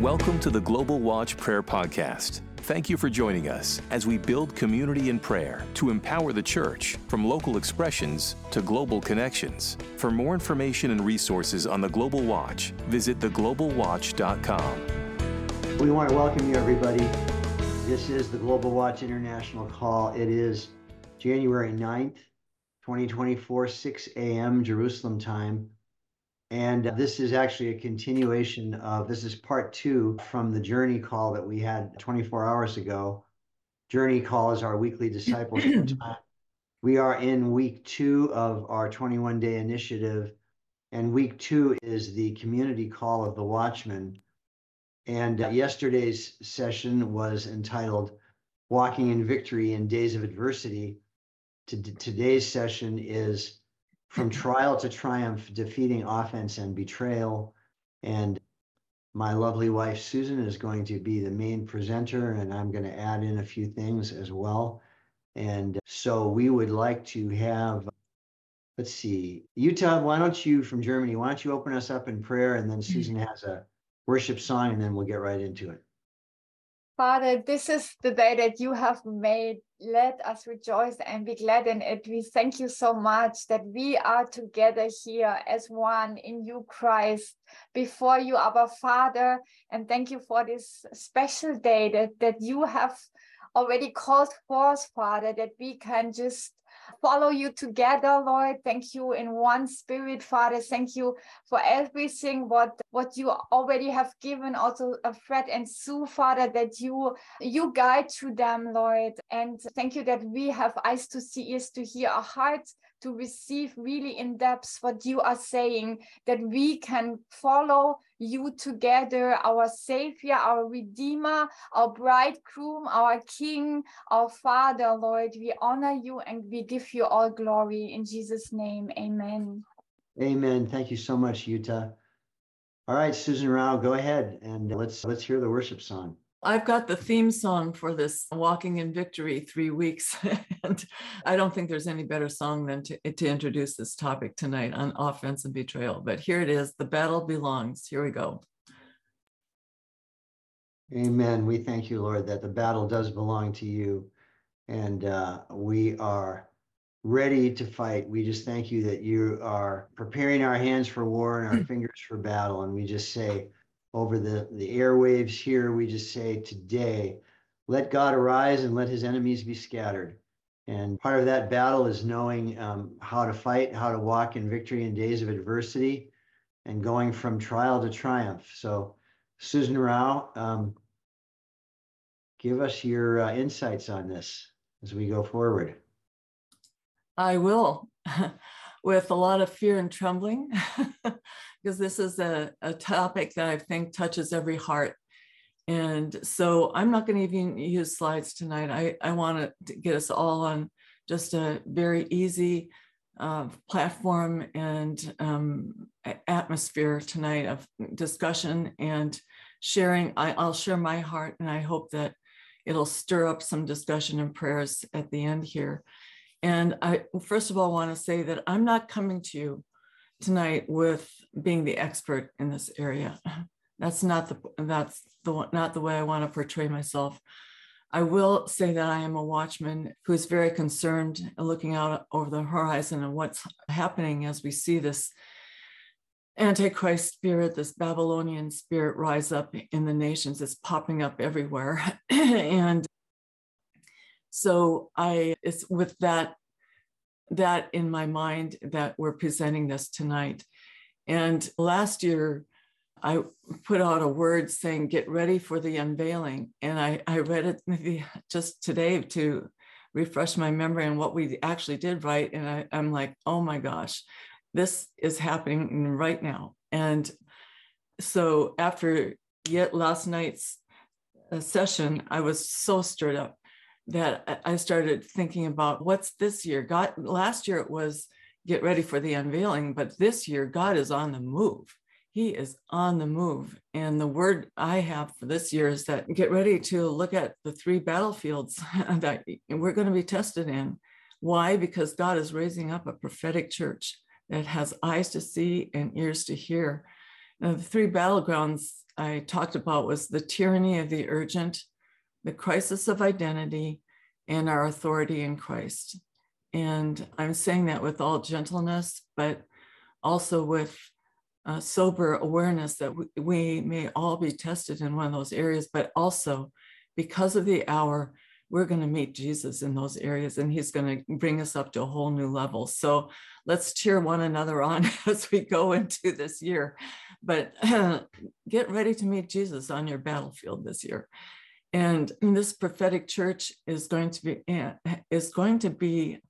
Welcome to the Global Watch Prayer Podcast. Thank you for joining us as we build community in prayer to empower the church from local expressions to global connections. For more information and resources on the Global Watch, visit theglobalwatch.com. We want to welcome you, everybody. This is the Global Watch International call. It is January 9th, 2024, 6 a.m. Jerusalem time. And this is actually a continuation of this is part two from the journey call that we had 24 hours ago. Journey call is our weekly discipleship time. We are in week two of our 21 day initiative, and week two is the community call of the Watchman. And uh, yesterday's session was entitled Walking in Victory in Days of Adversity. today's session is from trial to triumph, defeating offense and betrayal. And my lovely wife, Susan, is going to be the main presenter, and I'm going to add in a few things as well. And so we would like to have, let's see, Utah, why don't you from Germany, why don't you open us up in prayer? And then mm-hmm. Susan has a worship song, and then we'll get right into it. Father, this is the day that you have made. Let us rejoice and be glad in it. We thank you so much that we are together here as one in you, Christ, before you, our Father. And thank you for this special day that, that you have already called forth, Father, that we can just follow you together, Lord. Thank you in one spirit, Father. Thank you for everything what what you already have given also a Fred and Sue, Father, that you you guide through them, Lord. And thank you that we have eyes to see, ears to hear, a heart to receive really in depth what you are saying, that we can follow you together, our Savior, our Redeemer, our bridegroom, our King, our Father, Lord. We honor you and we give you all glory in Jesus' name. Amen. Amen. Thank you so much, Utah. All right, Susan Rao, go ahead and let's let's hear the worship song. I've got the theme song for this Walking in Victory three weeks. and I don't think there's any better song than to, to introduce this topic tonight on offense and betrayal. But here it is The Battle Belongs. Here we go. Amen. We thank you, Lord, that the battle does belong to you. And uh, we are ready to fight. We just thank you that you are preparing our hands for war and our fingers for battle. And we just say, over the, the airwaves here, we just say today, let God arise and let his enemies be scattered. And part of that battle is knowing um, how to fight, how to walk in victory in days of adversity, and going from trial to triumph. So, Susan Rao, um, give us your uh, insights on this as we go forward. I will, with a lot of fear and trembling. because this is a, a topic that I think touches every heart. And so I'm not going to even use slides tonight. I, I want to get us all on just a very easy uh, platform and um, atmosphere tonight of discussion and sharing. I, I'll share my heart, and I hope that it'll stir up some discussion and prayers at the end here. And I, first of all, want to say that I'm not coming to you tonight with being the expert in this area. That's not the that's the not the way I want to portray myself. I will say that I am a watchman who is very concerned looking out over the horizon and what's happening as we see this Antichrist spirit, this Babylonian spirit rise up in the nations. It's popping up everywhere. and so I it's with that that in my mind that we're presenting this tonight. And last year, I put out a word saying, get ready for the unveiling. And I, I read it maybe just today to refresh my memory on what we actually did right. And I, I'm like, oh my gosh, this is happening right now. And so after yet last night's uh, session, I was so stirred up that I started thinking about what's this year. God, last year it was get ready for the unveiling, but this year God is on the move. He is on the move. And the word I have for this year is that get ready to look at the three battlefields that we're going to be tested in. Why? Because God is raising up a prophetic church that has eyes to see and ears to hear. Now, the three battlegrounds I talked about was the tyranny of the urgent, the crisis of identity, and our authority in Christ. And I'm saying that with all gentleness, but also with uh, sober awareness that we, we may all be tested in one of those areas, but also because of the hour, we're going to meet Jesus in those areas and he's going to bring us up to a whole new level. So let's cheer one another on as we go into this year. But get ready to meet Jesus on your battlefield this year. And this prophetic church is going to be eh, is going to be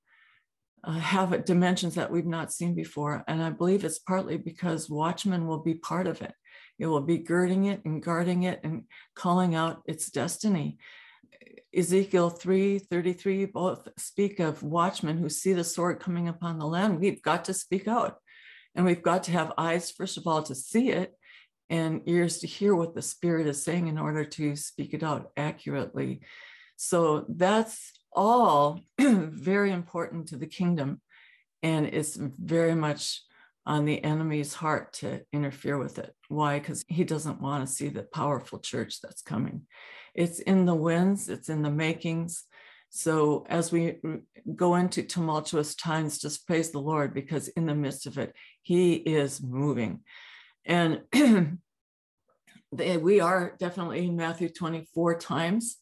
uh, have dimensions that we've not seen before. And I believe it's partly because watchmen will be part of it. It will be girding it and guarding it and calling out its destiny. Ezekiel 3 33 both speak of watchmen who see the sword coming upon the land. We've got to speak out. And we've got to have eyes, first of all, to see it and ears to hear what the Spirit is saying in order to speak it out accurately. So that's all very important to the kingdom. And it's very much on the enemy's heart to interfere with it. Why? Because he doesn't want to see the powerful church that's coming. It's in the winds, it's in the makings. So as we go into tumultuous times, just praise the Lord because in the midst of it, he is moving. And we are definitely in Matthew 24 times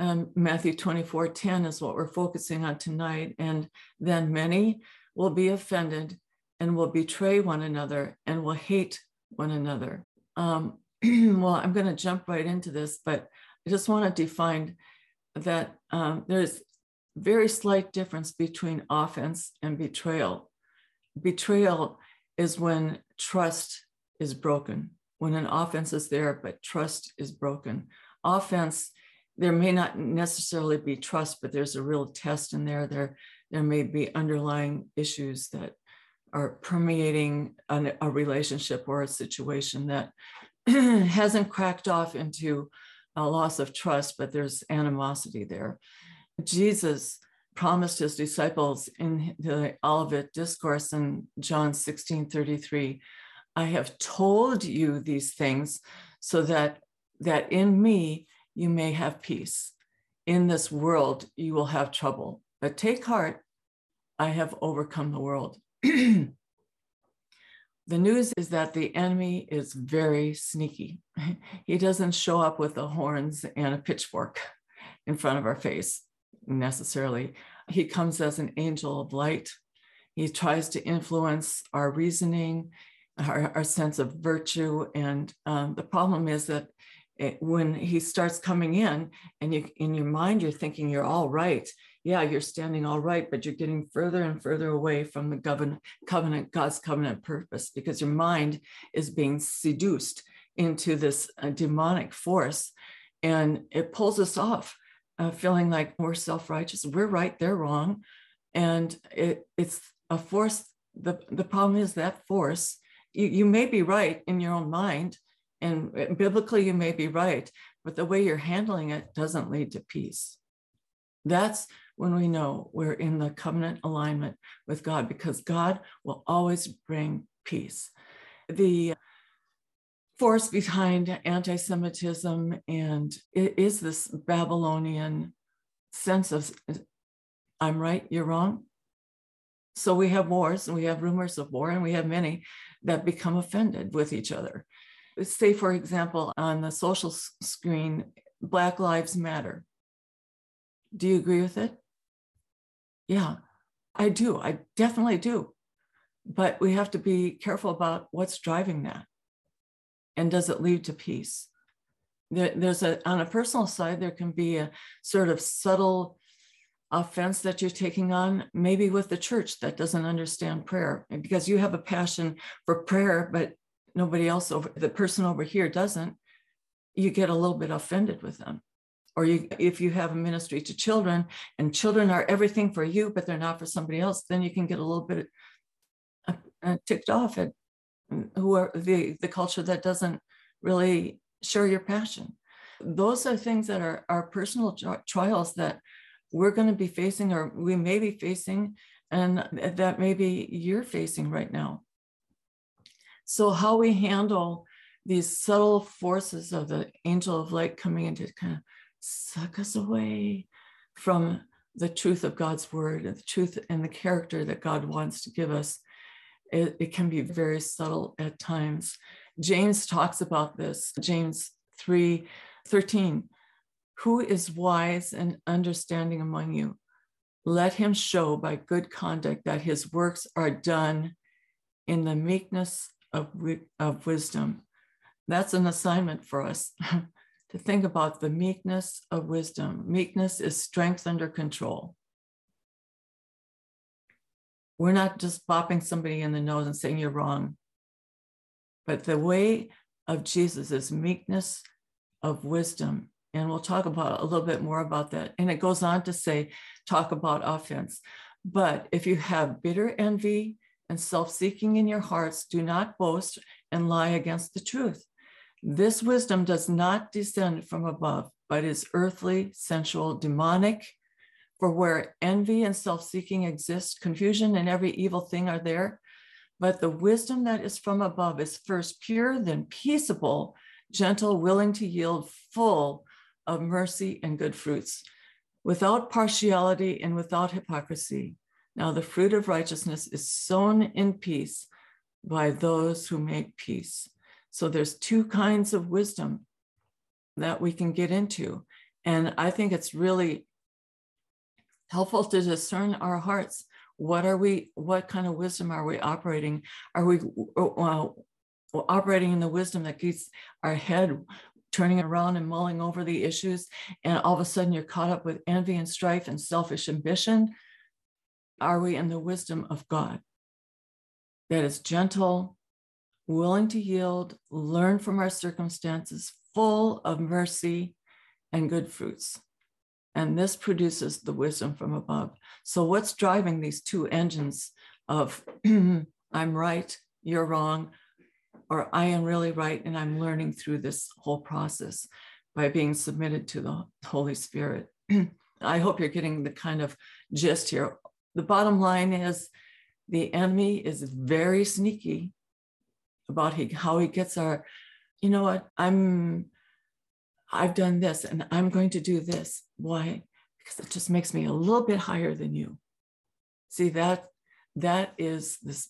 um, Matthew 24 10 is what we're focusing on tonight. And then many will be offended and will betray one another and will hate one another. Um, well, I'm going to jump right into this, but I just want to define that um, there's very slight difference between offense and betrayal. Betrayal is when trust is broken, when an offense is there, but trust is broken. Offense there may not necessarily be trust, but there's a real test in there. There, there may be underlying issues that are permeating an, a relationship or a situation that hasn't cracked off into a loss of trust, but there's animosity there. Jesus promised his disciples in the Olivet Discourse in John 16 33, I have told you these things so that that in me you may have peace. In this world, you will have trouble, but take heart, I have overcome the world. the news is that the enemy is very sneaky. He doesn't show up with the horns and a pitchfork in front of our face necessarily. He comes as an angel of light. He tries to influence our reasoning, our, our sense of virtue. And um, the problem is that it, when he starts coming in and you in your mind you're thinking you're all right. Yeah you're standing all right but you're getting further and further away from the covenant god's covenant purpose because your mind is being seduced into this uh, demonic force. And it pulls us off uh, feeling like we're self-righteous we're right they're wrong. And it, it's a force the, the problem is that force you, you may be right in your own mind and biblically, you may be right, but the way you're handling it doesn't lead to peace. That's when we know we're in the covenant alignment with God because God will always bring peace. The force behind anti Semitism and it is this Babylonian sense of I'm right, you're wrong. So we have wars and we have rumors of war, and we have many that become offended with each other say, for example, on the social screen, Black Lives Matter. Do you agree with it? Yeah, I do. I definitely do. But we have to be careful about what's driving that. And does it lead to peace? There, there's a, on a personal side, there can be a sort of subtle offense that you're taking on, maybe with the church that doesn't understand prayer, because you have a passion for prayer, but nobody else over the person over here doesn't you get a little bit offended with them. Or you if you have a ministry to children and children are everything for you but they're not for somebody else then you can get a little bit uh, uh ticked off at who are the the culture that doesn't really share your passion. Those are things that are our personal trials that we're going to be facing or we may be facing and that maybe you're facing right now so, how we handle these subtle forces of the angel of light coming in to kind of suck us away from the truth of God's word and the truth and the character that God wants to give us. It, it can be very subtle at times. James talks about this, James 3 13. Who is wise and understanding among you? Let him show by good conduct that his works are done in the meekness of, of wisdom. That's an assignment for us to think about the meekness of wisdom. Meekness is strength under control. We're not just bopping somebody in the nose and saying you're wrong, but the way of Jesus is meekness of wisdom. And we'll talk about a little bit more about that. And it goes on to say, talk about offense. But if you have bitter envy and self seeking in your hearts, do not boast and lie against the truth. This wisdom does not descend from above, but is earthly, sensual, demonic. For where envy and self seeking exist, confusion and every evil thing are there. But the wisdom that is from above is first pure, then peaceable, gentle, willing to yield, full of mercy and good fruits, without partiality and without hypocrisy. Now, the fruit of righteousness is sown in peace by those who make peace. So there's two kinds of wisdom that we can get into. And I think it's really helpful to discern our hearts. What are we, what kind of wisdom are we operating? Are we uh, operating in the wisdom that keeps our head turning around and mulling over the issues, and all of a sudden you're caught up with envy and strife and selfish ambition? Are we in the wisdom of God that is gentle, willing to yield, learn from our circumstances, full of mercy and good fruits. And this produces the wisdom from above. So, what's driving these two engines of I'm right, you're wrong, or I am really right, and I'm learning through this whole process by being submitted to the Holy Spirit? I hope you're getting the kind of gist here. The bottom line is the enemy is very sneaky about he, how he gets our, you know what, I'm, I've done this and I'm going to do this. Why? Because it just makes me a little bit higher than you. See that that is this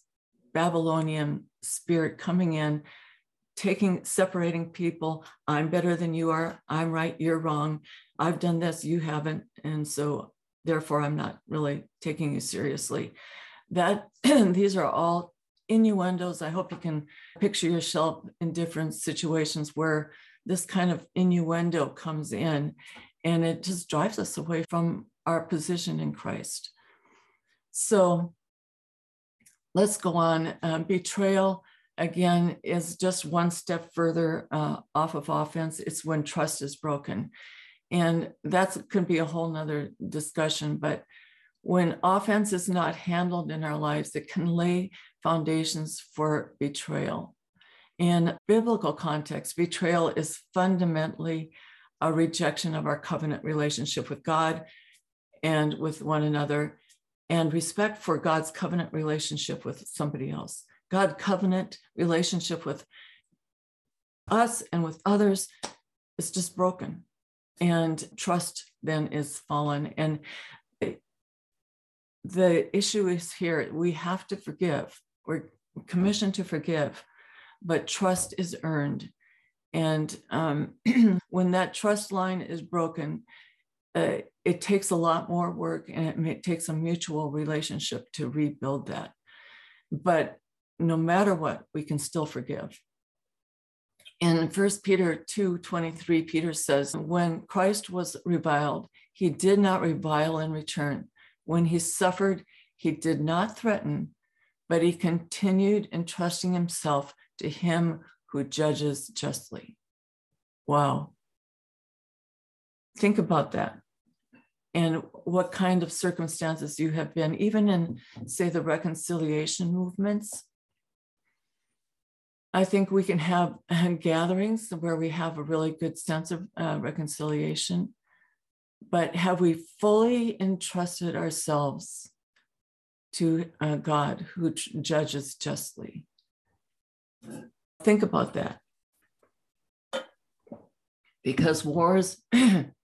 Babylonian spirit coming in, taking, separating people. I'm better than you are. I'm right. You're wrong. I've done this. You haven't. And so therefore I'm not really taking you seriously. That these are all innuendos. I hope you can picture yourself in different situations where this kind of innuendo comes in and it just drives us away from our position in Christ. So let's go on. Uh, betrayal, again, is just one step further uh, off of offense. It's when trust is broken. And that could be a whole nother discussion, but when offense is not handled in our lives, it can lay foundations for betrayal. In biblical context, betrayal is fundamentally a rejection of our covenant relationship with God and with one another, and respect for God's covenant relationship with somebody else. God covenant relationship with us and with others is just broken, and trust then is fallen. And the issue is here we have to forgive. We're commissioned to forgive, but trust is earned. And um, when that trust line is broken, uh, it takes a lot more work and it takes a mutual relationship to rebuild that. But no matter what, we can still forgive. In 1 Peter 2 23, Peter says, When Christ was reviled, he did not revile in return. When he suffered, he did not threaten, but he continued entrusting himself to him who judges justly. Wow. Think about that and what kind of circumstances you have been, even in, say, the reconciliation movements. I think we can have gatherings where we have a really good sense of uh, reconciliation but have we fully entrusted ourselves to a God who judges justly? Think about that. because wars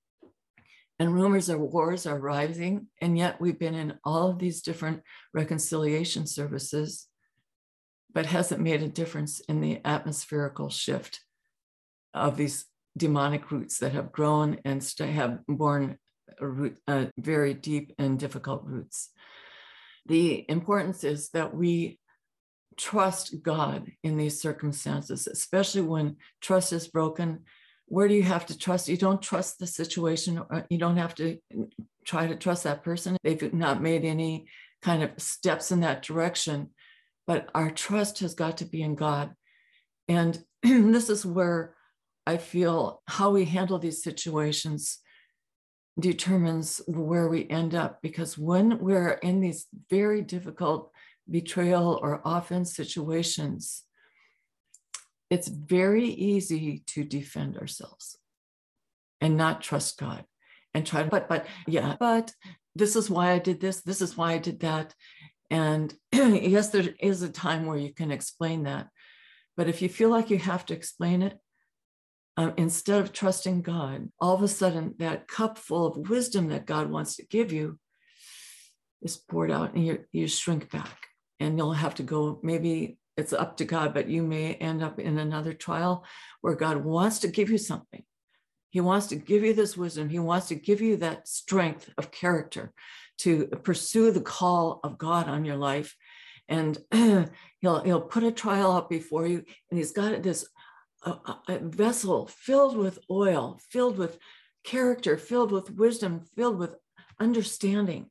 and rumors of wars are rising. And yet we've been in all of these different reconciliation services, but hasn't made a difference in the atmospherical shift of these demonic roots that have grown and have borne root, very deep and difficult roots. The importance is that we trust God in these circumstances, especially when trust is broken. Where do you have to trust? You don't trust the situation, or you don't have to try to trust that person. They've not made any kind of steps in that direction, but our trust has got to be in God. And this is where I feel how we handle these situations determines where we end up because when we're in these very difficult betrayal or offense situations, it's very easy to defend ourselves and not trust God and try to, but, but, yeah, but this is why I did this, this is why I did that. And yes, there is a time where you can explain that. But if you feel like you have to explain it, um, instead of trusting God, all of a sudden that cup full of wisdom that God wants to give you is poured out and you, you shrink back and you'll have to go maybe it's up to God, but you may end up in another trial where God wants to give you something. He wants to give you this wisdom. He wants to give you that strength of character to pursue the call of God on your life. And he'll, he'll put a trial up before you, and he's got this a, vessel filled with oil, filled with character, filled with wisdom, filled with understanding,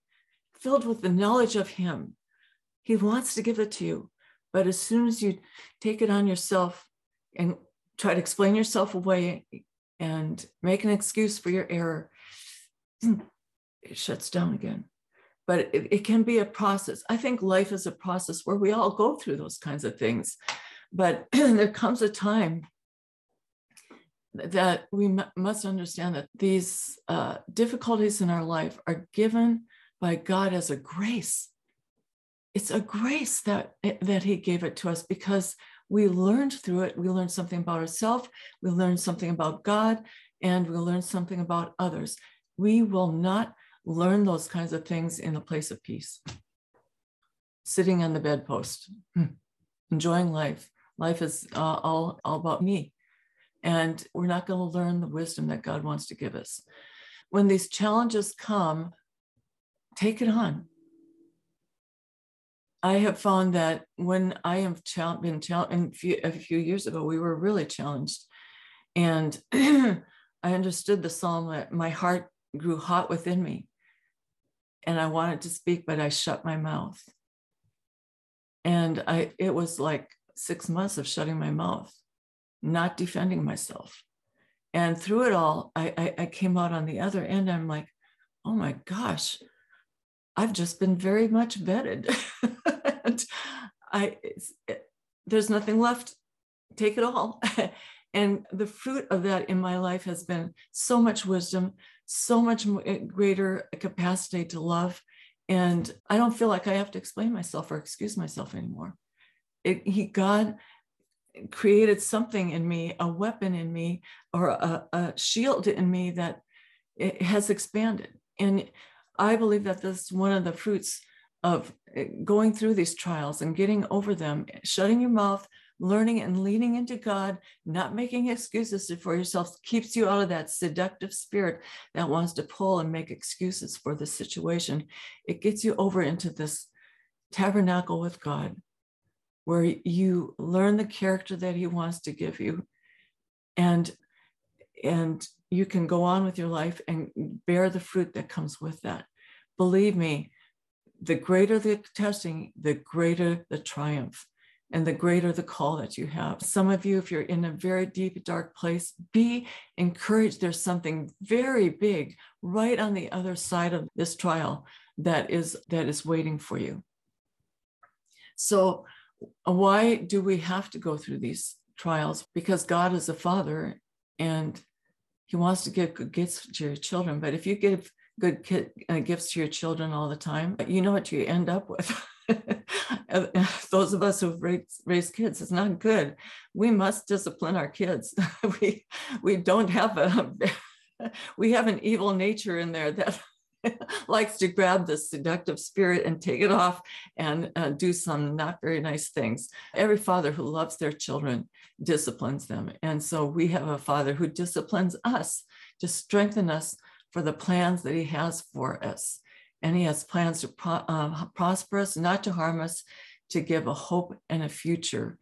filled with the knowledge of Him. He wants to give it to you. But as soon as you take it on yourself and try to explain yourself away and make an excuse for your error, it shuts down again. But it, it, can be a process. I think life is a process where we all go through those kinds of things. But there comes a time that we m- must understand that these uh, difficulties in our life are given by God as a grace. It's a grace that, eh, that He gave it to us because we learned through it. We learned something about ourselves, we learned something about God, and we learned something about others. We will not learn those kinds of things in a place of peace. Sitting on the bedpost, hmm, enjoying life. Life is uh, all, all about me and we're not going to learn the wisdom that God wants to give us. When these challenges come, take it on. I have found that when I have been challenged, a few years ago, we were really challenged. And I understood the psalm my heart grew hot within me. And I wanted to speak, but I shut my mouth. And I it was like six months of shutting my mouth not defending myself. And through it all, I, I, I came out on the other end. I'm like, oh my gosh, I've just been very much vetted. and I, it, there's nothing left. Take it all. and the fruit of that in my life has been so much wisdom, so much eh, greater capacity to love. And I don't feel like I have to explain myself or excuse myself anymore. It, he, God created something in me, a weapon in me, or a, a shield in me that it has expanded. And I believe that this is one of the fruits of eh, going through these trials and getting over them, shutting your mouth, learning and leaning into God, not making excuses for yourself, keeps you out of that seductive spirit that wants to pull and make excuses for the situation. It gets you over into this tabernacle with God where you learn the character that he wants to give you and and you can go on with your life and bear the fruit that comes with that. Believe me the greater the testing the greater the triumph and the greater the call that you have. Some of you if you're in a very deep dark place be encouraged. There's something very big right on the other side of this trial that is that is waiting for you. So why do we have to go through these trials? Because God is a father and he wants to give good gifts to your children. But if you give good uh, gifts to your children all the time, you know what you end up with. those of us who've raised, raised kids, it's not good. We must discipline our kids. we we don't have a we have an evil nature in there that likes to grab the seductive spirit and take it off and uh, do some not very nice things. Every father who loves their children disciplines them. And so we have a father who disciplines us to strengthen us for the plans that he has for us. And he has plans to pro- uh, prosper us, not to harm us, to give a hope and a future.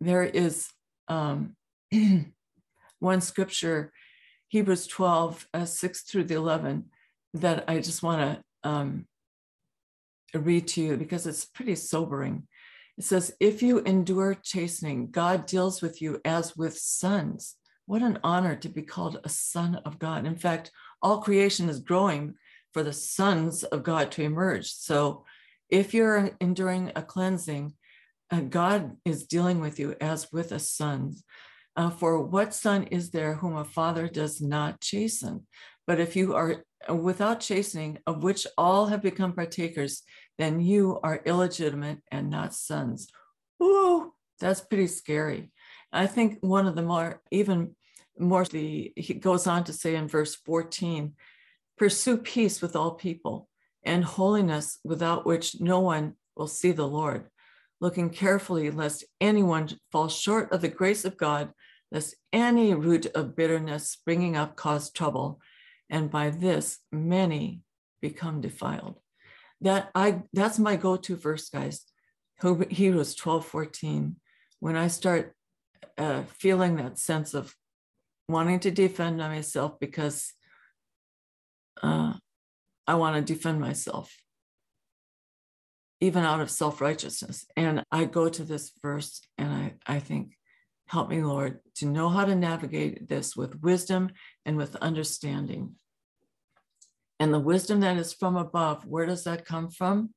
There is um, one scripture, Hebrews 12, uh, 6 through the 11 that I just want to um, read to you because it's pretty sobering. It says, If you endure chastening, God deals with you as with sons. What an honor to be called a son of God. In fact, all creation is growing for the sons of God to emerge. So if you're enduring a cleansing, uh, God is dealing with you as with a son. Uh, for what son is there whom a father does not chasten? But if you are without chastening, of which all have become partakers, then you are illegitimate and not sons. Ooh, that's pretty scary. I think one of the more, even more, the, he goes on to say in verse 14, pursue peace with all people and holiness without which no one will see the Lord, looking carefully lest anyone fall short of the grace of God, lest any root of bitterness springing up cause trouble and by this many become defiled. That i that's my go-to verse guys. Hebrews 12 14 when i start uh, feeling that sense of wanting to defend myself because uh, i want to defend myself even out of self-righteousness. And i go to this verse and i, I think help me lord to know how to navigate this with wisdom and with understanding. And the wisdom that is from above, where does that come from?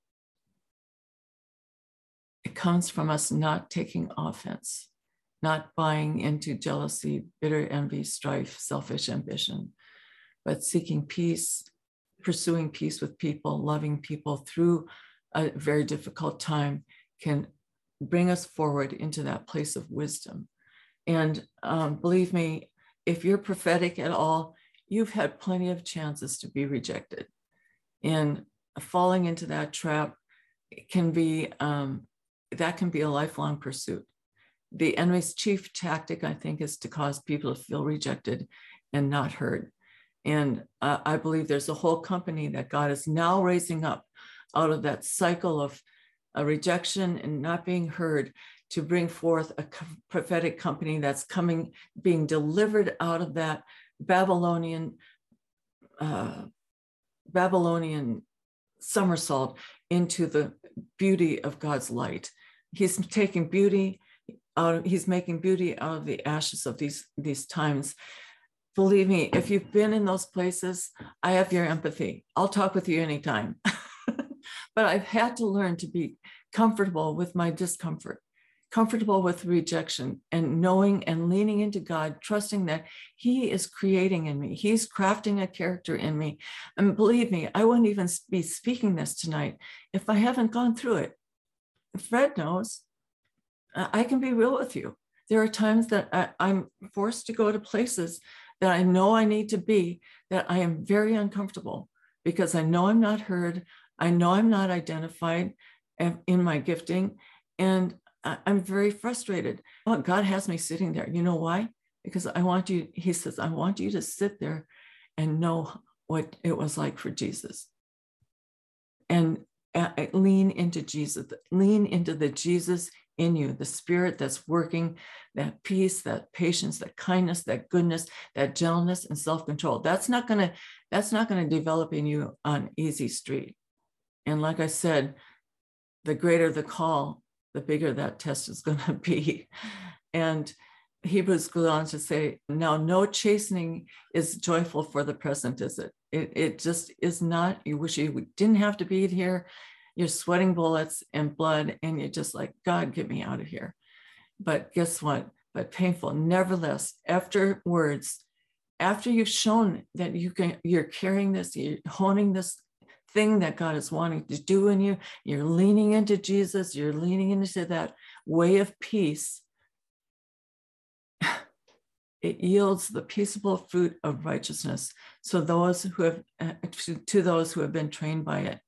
It comes from us not taking offense, not buying into jealousy, bitter envy, strife, selfish ambition, but seeking peace, pursuing peace with people, loving people through a very difficult time can bring us forward into that place of wisdom. And um, believe me, if you're prophetic at all, you've had plenty of chances to be rejected. And falling into that trap can be um, that can be a lifelong pursuit. The enemy's chief tactic, I think, is to cause people to feel rejected and not heard. And uh, I believe there's a whole company that God is now raising up out of that cycle of uh, rejection and not being heard to bring forth a prophetic company that's coming, being delivered out of that Babylonian, uh, Babylonian somersault into the beauty of God's light. He's taking beauty out of, he's making beauty out of the ashes of these, these times. Believe me, if you've been in those places, I have your empathy. I'll talk with you anytime. but I've had to learn to be comfortable with my discomfort comfortable with rejection and knowing and leaning into God, trusting that He is creating in me, He's crafting a character in me. And believe me, I wouldn't even be speaking this tonight if I haven't gone through it. Fred knows. I can be real with you. There are times that I, I'm forced to go to places that I know I need to be, that I am very uncomfortable because I know I'm not heard. I know I'm not identified eh, in my gifting. And I'm very frustrated. Oh, God has me sitting there. You know why? Because I want you, he says, I want you to sit there and know what it was like for Jesus. And uh, uh, lean into Jesus, lean into the Jesus in you, the spirit that's working, that peace, that patience, that kindness, that goodness, that gentleness and self-control. That's not gonna, that's not gonna develop in you on easy street. And like I said, the greater the call, the bigger that test is going to be. And Hebrews goes on to say, now no chastening is joyful for the present, is it? It, it just is not. You wish you didn't have to be here. You're sweating bullets and blood, and you're just like, God, get me out of here. But guess what? But painful. Nevertheless, afterwards, after you've shown that you can, you're carrying this, you're honing this thing that God is wanting to do in you, you're leaning into Jesus, you're leaning into that way of peace, it yields the peaceable fruit of righteousness. So those who have uh, to those who have been trained by it.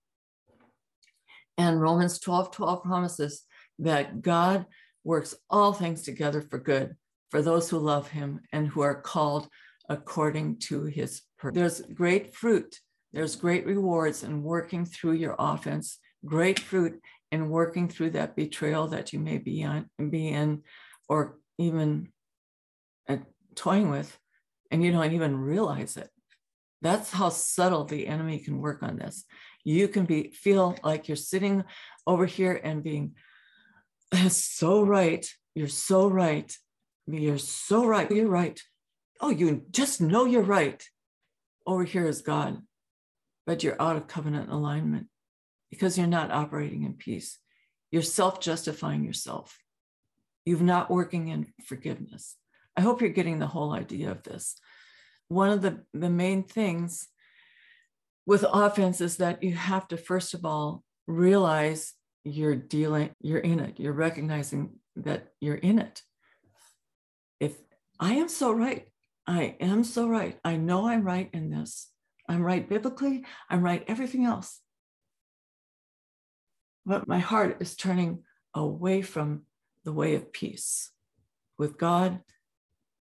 And Romans 12, 12 promises that God works all things together for good for those who love him and who are called according to his purpose. There's great fruit, there's great rewards in working through your offense, great fruit in working through that betrayal that you may be, on, be in, or even uh, toying with, and you don't even realize it. That's how subtle the enemy can work on this. You can be feel like you're sitting over here and being so right. You're so right. You're so right. You're right. Oh, you just know you're right. Over here is God, but you're out of covenant alignment because you're not operating in peace. You're self justifying yourself. You're not working in forgiveness. I hope you're getting the whole idea of this. One of the, the main things with offense is that you have to, first of all, realize you're dealing, you're in it, you're recognizing that you're in it. If I am so right, I am so right. I know I'm right in this. I'm right biblically, I'm right everything else. But my heart is turning away from the way of peace with God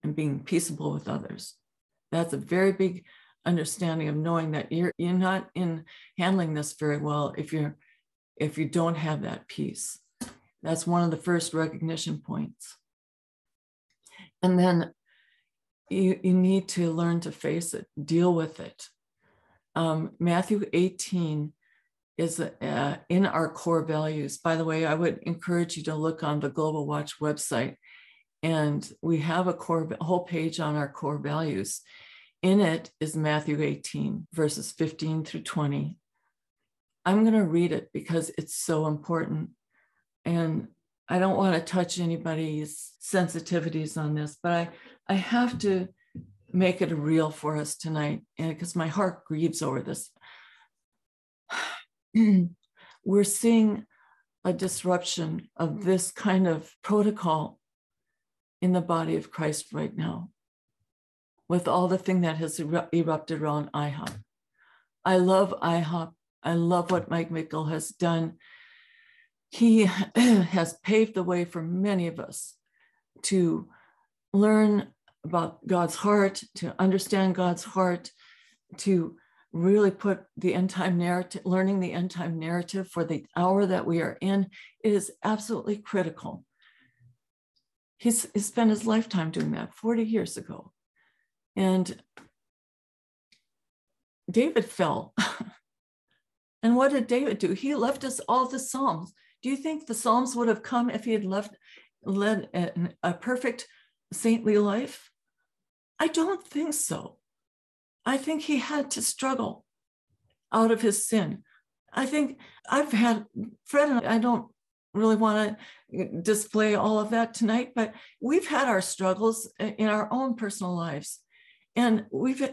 and being peaceable with others. That's a very big understanding of knowing that you're you're not in handling this very well if you're if you don't have that peace. That's one of the first recognition points. And then you, you need to learn to face it, deal with it. Um, Matthew 18 is uh, in our core values. By the way, I would encourage you to look on the Global Watch website and we have a core a whole page on our core values. In it is Matthew 18, verses 15 through 20. I'm going to read it because it's so important. And I don't want to touch anybody's sensitivities on this, but I, I have to make it real for us tonight eh, because my heart grieves over this. We're seeing a disruption of hmm. this kind of protocol in the body of Christ right now with all the thing that has eru- erupted around IHOP. I love IHOP. I love what Mike Bickle has done. He has paved the way for many of us to learn about God's heart, to understand God's heart, to really put the end time narrative, learning the end time narrative for the hour that we are in. It is absolutely critical he's, he spent his lifetime doing that 40 years ago. And David fell. and what did David do? He left us all the Psalms. Do you think the Psalms would have come if he had left led a, a perfect saintly life? I don't think so. I think he had to struggle out of his sin. I think I've had Fred and I don't really want to display all of that tonight, but we've had our struggles in our own personal lives. And we've,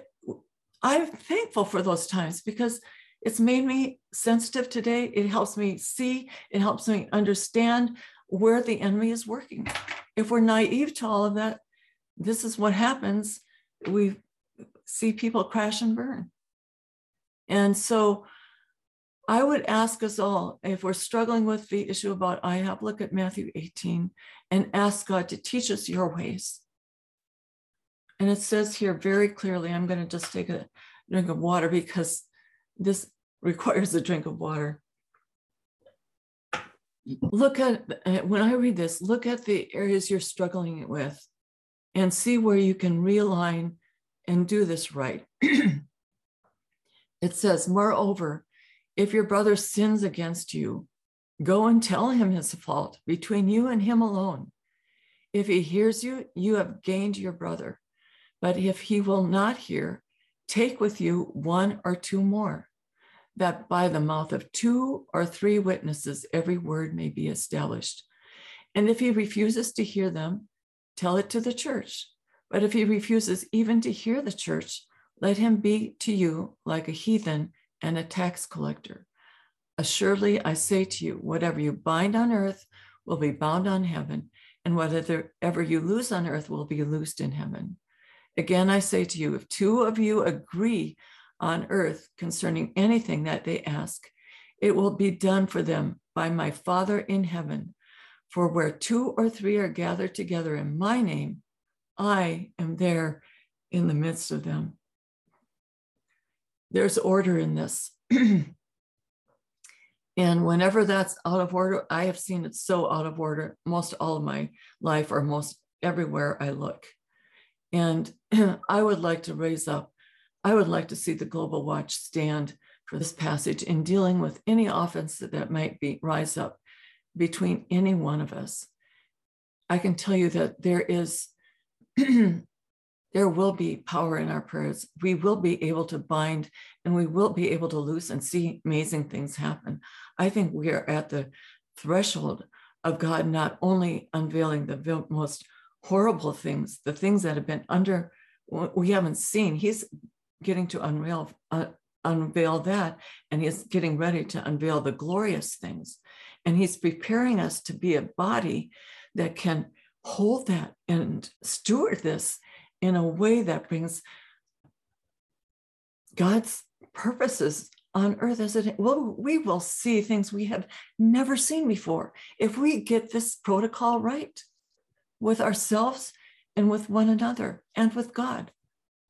I'm thankful for those times because it's made me sensitive today. It helps me see, it helps me understand where the enemy is working. If we're naive to all of that, this is what happens. We see people crash and burn. And so I would ask us all if we're struggling with the issue about IHOP, look at Matthew 18 and ask God to teach us your ways. And it says here very clearly, I'm going to just take a drink of water because this requires a drink of water. Look at, when I read this, look at the areas you're struggling with and see where you can realign and do this right. it says, moreover, if your brother sins against you, go and tell him his fault between you and him alone. If he hears you, you have gained your brother. But if he will not hear, take with you one or two more, that by the mouth of two or three witnesses every word may be established. And if he refuses to hear them, tell it to the church. But if he refuses even to hear the church, let him be to you like a heathen and a tax collector. Assuredly, I say to you, whatever you bind on earth will be bound on heaven, and whatever you loose on earth will be loosed in heaven. Again, I say to you, if two of you agree on earth concerning anything that they ask, it will be done for them by my Father in heaven. For where two or three are gathered together in my name, I am there in the midst of them. There's order in this. And whenever that's out of order, I have seen it so out of order most all of my life or most everywhere I look. And I would like to raise up, I would like to see the Global Watch stand for this passage in dealing with any offense that, might be rise up between any one of us. I can tell you that there is there will be power in our prayers. We will be able to bind and we will be able to loose and see amazing things happen. I think we are at the threshold of God not only unveiling the most horrible things, the things that have been under, we haven't seen. He's getting to unveil, uh, unveil that, and he's getting ready to unveil the glorious things. And he's preparing us to be a body that can hold that and steward this in a way that brings God's purposes on earth as it well we will see things we have never seen before if we get this protocol right with ourselves and with one another and with god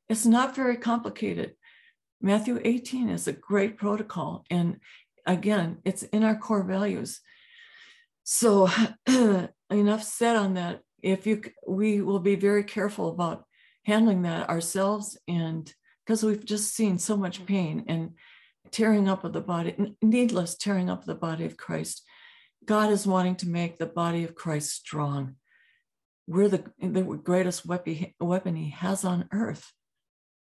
it's not very complicated. Matthew 18 is a great protocol and again it's in our core values. So enough said on that. If you we will be very careful about handling that ourselves and because we've just seen so much mm-hmm. pain and tearing up of the body, needless tearing up of the body of Christ. God is wanting to make the body of Christ strong. We're the, the greatest weapon, weapon he has on earth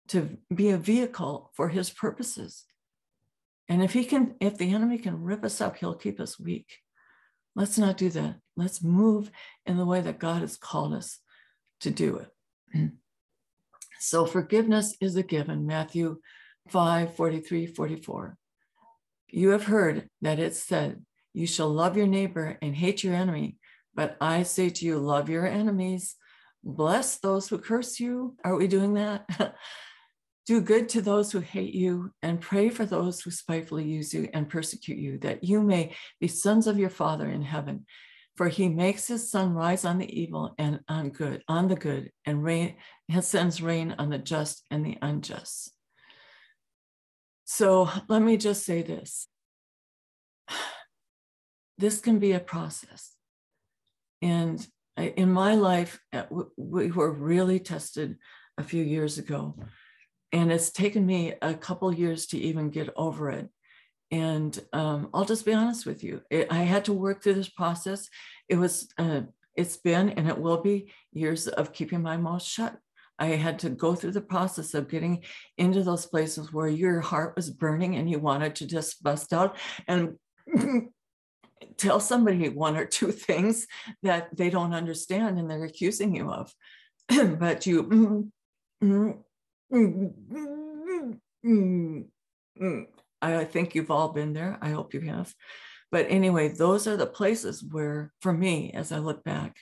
to be a vehicle for his purposes. And if he can, if the enemy can rip us up, he'll keep us weak. Let's not do that. Let's move in the way that God has called us to do it. So forgiveness is a given. Matthew 5 43 44. You have heard that it said, You shall love your neighbor and hate your enemy. But I say to you, love your enemies, bless those who curse you. Are we doing that? Do good to those who hate you, and pray for those who spitefully use you and persecute you, that you may be sons of your Father in heaven. For he makes his sun rise on the evil and on good, on the good, and rain, sends rain on the just and the unjust. So let me just say this this can be a process. And in my life, uh, we were really tested a few years ago. And it's taken me a couple years to even get over it. And um, I'll just be honest with you, it, I had to work through this process. It was, uh, it's been, and it will be years of keeping my mouth shut I had to go through the process of getting into those places where your heart was burning and you wanted to just bust out and tell somebody one or two things that they don't understand and they're accusing you of. but you, I think you've all been there. I hope you have. But anyway, those are the places where, for me, as I look back,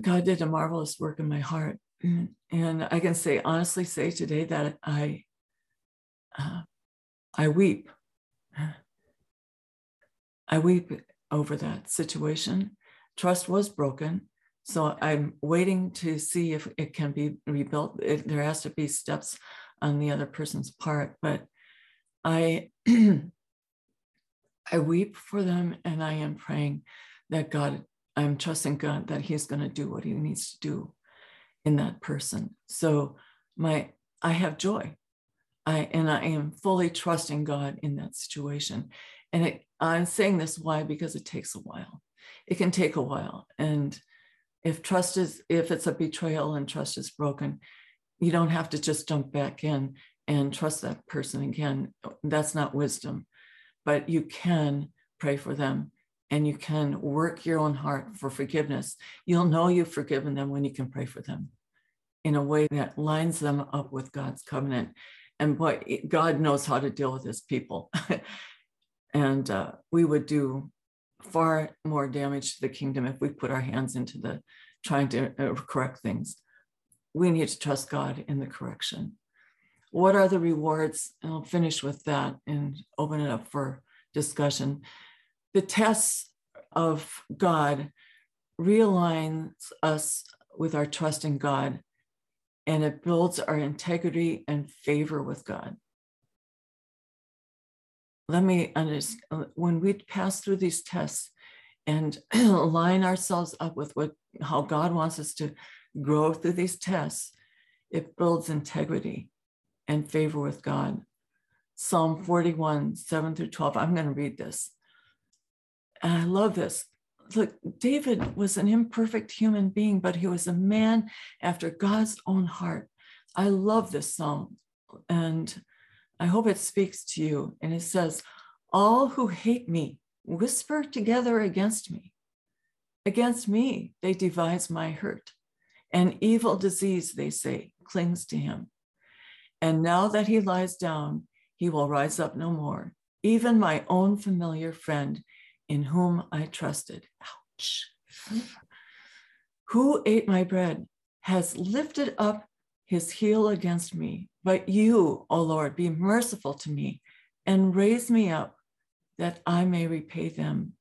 God did a marvelous work in my heart. And I can say, honestly, say today that I, uh, I weep. I weep over that situation. Trust was broken. So I'm waiting to see if it can be rebuilt. It, there has to be steps on the other person's part, but I I weep for them and I am praying that God I'm trusting God that He's going to do what He needs to do in that person. So my I have joy. I and I am fully trusting God in that situation. And it, I'm saying this why because it takes a while. It can take a while. And if trust is if it's a betrayal and trust is broken, you don't have to just jump back in and trust that person again. That's not wisdom. But you can pray for them and you can work your own heart for forgiveness. You'll know you've forgiven them when you can pray for them in a way that lines them up with God's covenant and boy, God knows how to deal with his people. and uh, we would do far more damage to the kingdom if we put our hands into the trying to uh, correct things. We need to trust God in the correction. What are the rewards? And I'll finish with that and open it up for discussion. The tests of God realigns us with our trust in God and it builds our integrity and favor with God. Let me understand when we pass through these tests and line ourselves up with what how God wants us to grow through these tests, it builds integrity and favor with God. Psalm 41, 7 through 12. I'm going to read this. And I love this look, David was an imperfect human being, but he was a man after God's own heart. I love this song, and I hope it speaks to you. And it says, All who hate me whisper together against me. Against me, they devise my hurt. An evil disease, they say, clings to him. And now that he lies down, he will rise up no more. Even my own familiar friend in whom I trusted. Ouch. Who ate my bread has lifted up his heel against me. But you, O Lord, be merciful to me and raise me up that I may repay them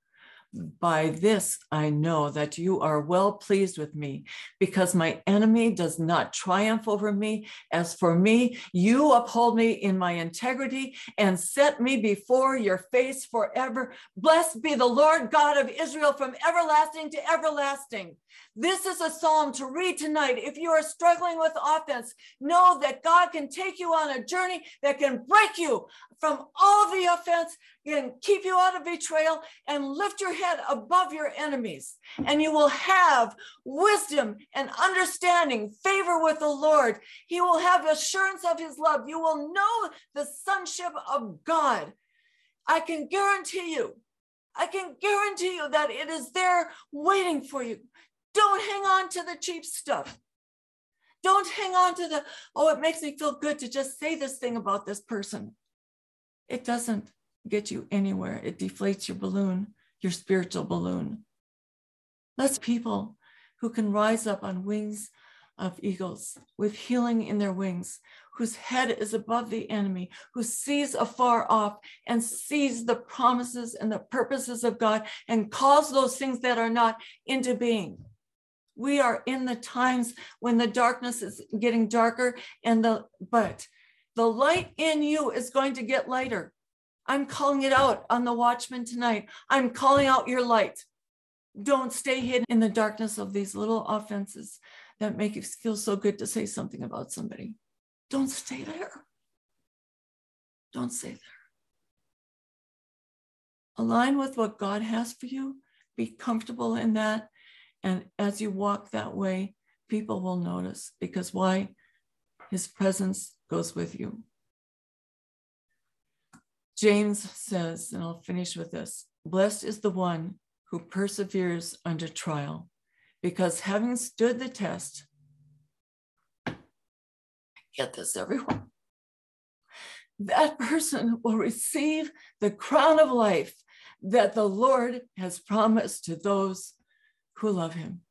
by this I know that you are well pleased with me, because my enemy does not triumph over me. As for me, you uphold me in my integrity and set me before your face forever. Blessed be the Lord God of Israel from everlasting to everlasting. This is a psalm to read tonight. If you are struggling with offense, know that God can take you on a journey that can break you from all the offense and keep you out of betrayal and lift your head above your enemies. And you will have wisdom and understanding, favor with the Lord. He will have assurance of his love. You will know the sonship of God. I can guarantee you, I can guarantee you that it is there waiting for you. Don't hang on to the cheap stuff. Don't hang on to the, oh, it makes me feel good to just say this thing about this person. It doesn't get you anywhere. It deflates your balloon, your spiritual balloon. Let's people who can rise up on wings of eagles with healing in their wings, whose head is above the enemy, who sees afar off and sees the promises and the purposes of God and calls those things that are not into being. We are in the times when the darkness is getting darker and the but the light in you is going to get lighter. I'm calling it out on the watchman tonight. I'm calling out your light. Don't stay hidden in the darkness of these little offenses that make you feel so good to say something about somebody. Don't stay there. Don't stay there. Align with what God has for you. Be comfortable in that. And as you walk that way, people will notice because why? His presence goes with you. James says, and I'll finish with this Blessed is the one who perseveres under trial, because having stood the test, get this, everyone, that person will receive the crown of life that the Lord has promised to those who love him.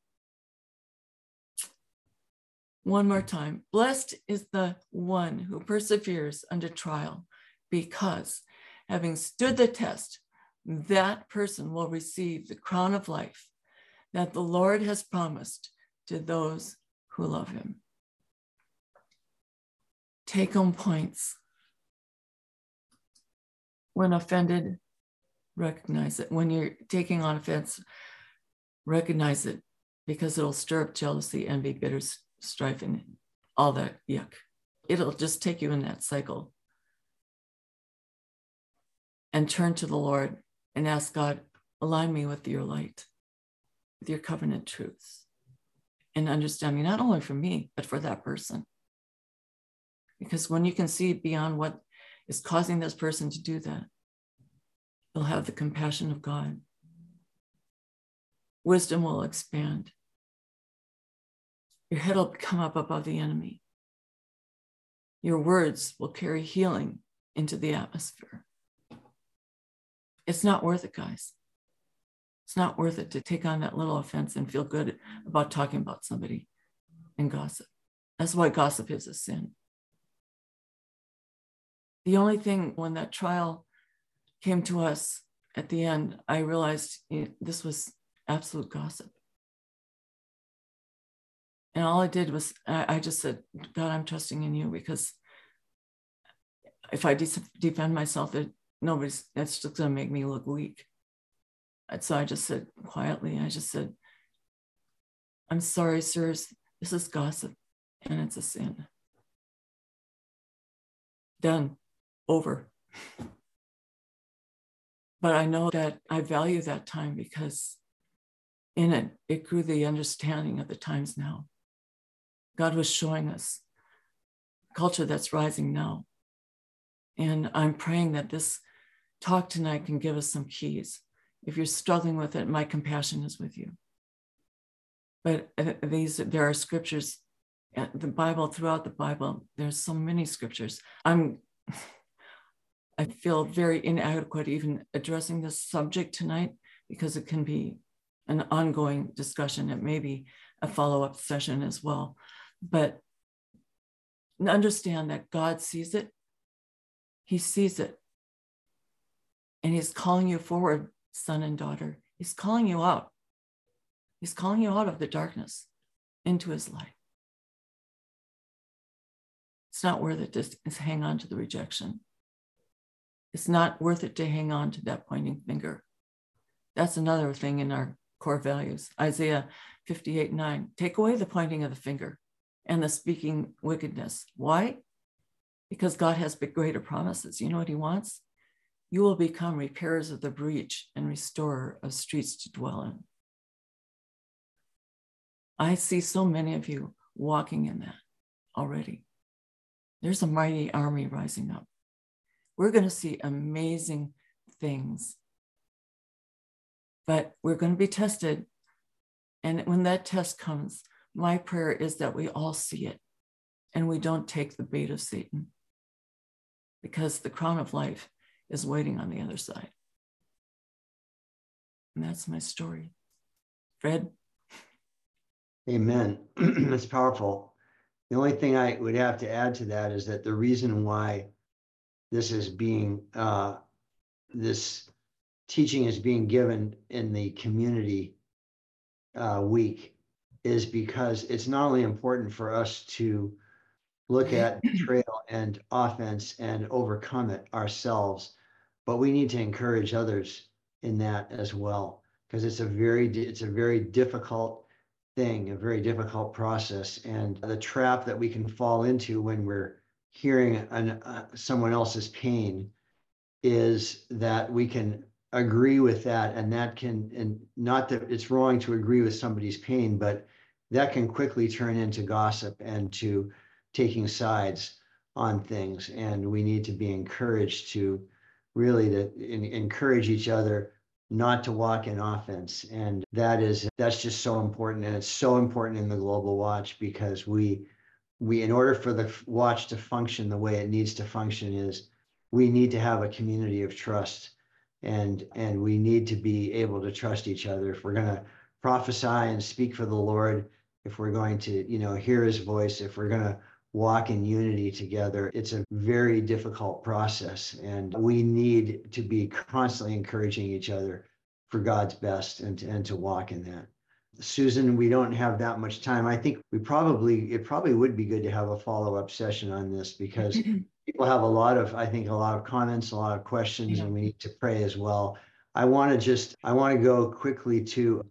One more time. Blessed is the one who perseveres under trial, because having stood the test, that person will receive the crown of life that the Lord has promised to those who love him. Take home points. When offended, recognize it. When you're taking on offense, recognize it because it'll stir up jealousy, envy, bitter strife, and all that yuck. It'll just take you in that cycle and turn to the Lord and ask God, align me with your light, with your covenant truths, and understanding not only for me, but for that person. Because when you can see beyond what is causing this person to do that, you'll have the compassion of God. Wisdom will expand. Your head will come up above the enemy. Your words will carry healing into the atmosphere. It's not worth it, guys. It's not worth it to take on that little offense and feel good about talking about somebody and gossip. That's why gossip is a sin. The only thing when that trial came to us at the end, I realized eh, this was absolute gossip. And all I did was, I, just said, God, I'm trusting in you because if I de- defend myself, that nobody's, that's just going to make me look weak. And so I just said quietly, I just said, I'm sorry, sirs, this is gossip and it's a sin. Done, over. But I know that I value that time because in it, it grew the understanding of the times now. God was showing us culture that's rising now. And I'm praying that this talk tonight can give us some keys. If you're struggling with it, my compassion is with you. But uh, these there are scriptures, uh, the Bible throughout the Bible. There's so many scriptures. I'm I feel very inadequate even addressing this subject tonight because it can be an ongoing discussion. It may be a follow up session as well. But understand that God sees it, He sees it. And He's calling you forward, son and daughter. He's calling you out. He's calling you out of the darkness into His light. It's not worth it to hang on to the rejection. It's not worth it to hang on to that pointing finger. That's another thing in our core values. Isaiah 58 9. Take away the pointing of the finger and the speaking wickedness. Why? Because God has big, greater promises. You know what He wants? You will become repairers of the breach and restorer of streets to dwell in. I see so many of you walking in that already. There's a mighty army rising up. We're going to see amazing things. But we're going to be tested. And when that test comes, my prayer is that we all see it and we don't take the bait of Satan because the crown of life is waiting on the other side. And that's my story. Fred? Amen. that's powerful. The only thing I would have to add to that is that the reason why this is being uh, this teaching is being given in the community uh, week is because it's not only important for us to look at betrayal and offense and overcome it ourselves, but we need to encourage others in that as well because it's a very it's a very difficult thing, a very difficult process, and the trap that we can fall into when we're hearing an, uh, someone else's pain is that we can agree with that and that can and not that it's wrong to agree with somebody's pain but that can quickly turn into gossip and to taking sides on things. And we need to be encouraged to really to in, encourage each other not to walk in offense. And that is that's just so important and it's so important in the global watch because we we in order for the watch to function the way it needs to function is we need to have a community of trust and and we need to be able to trust each other. If we're going to prophesy and speak for the lord if we're going to you know hear his voice if we're going to walk in unity together it's a very difficult process. And we need to be constantly encouraging each other for god's best and, and to walk in that. Susan, we don't have that much time. I think we probably, it probably would be good to have a follow-up session on this because people have a lot of, I think, a lot of comments, a lot of questions, yeah. and we need to pray as well. I want to just, I want to go quickly to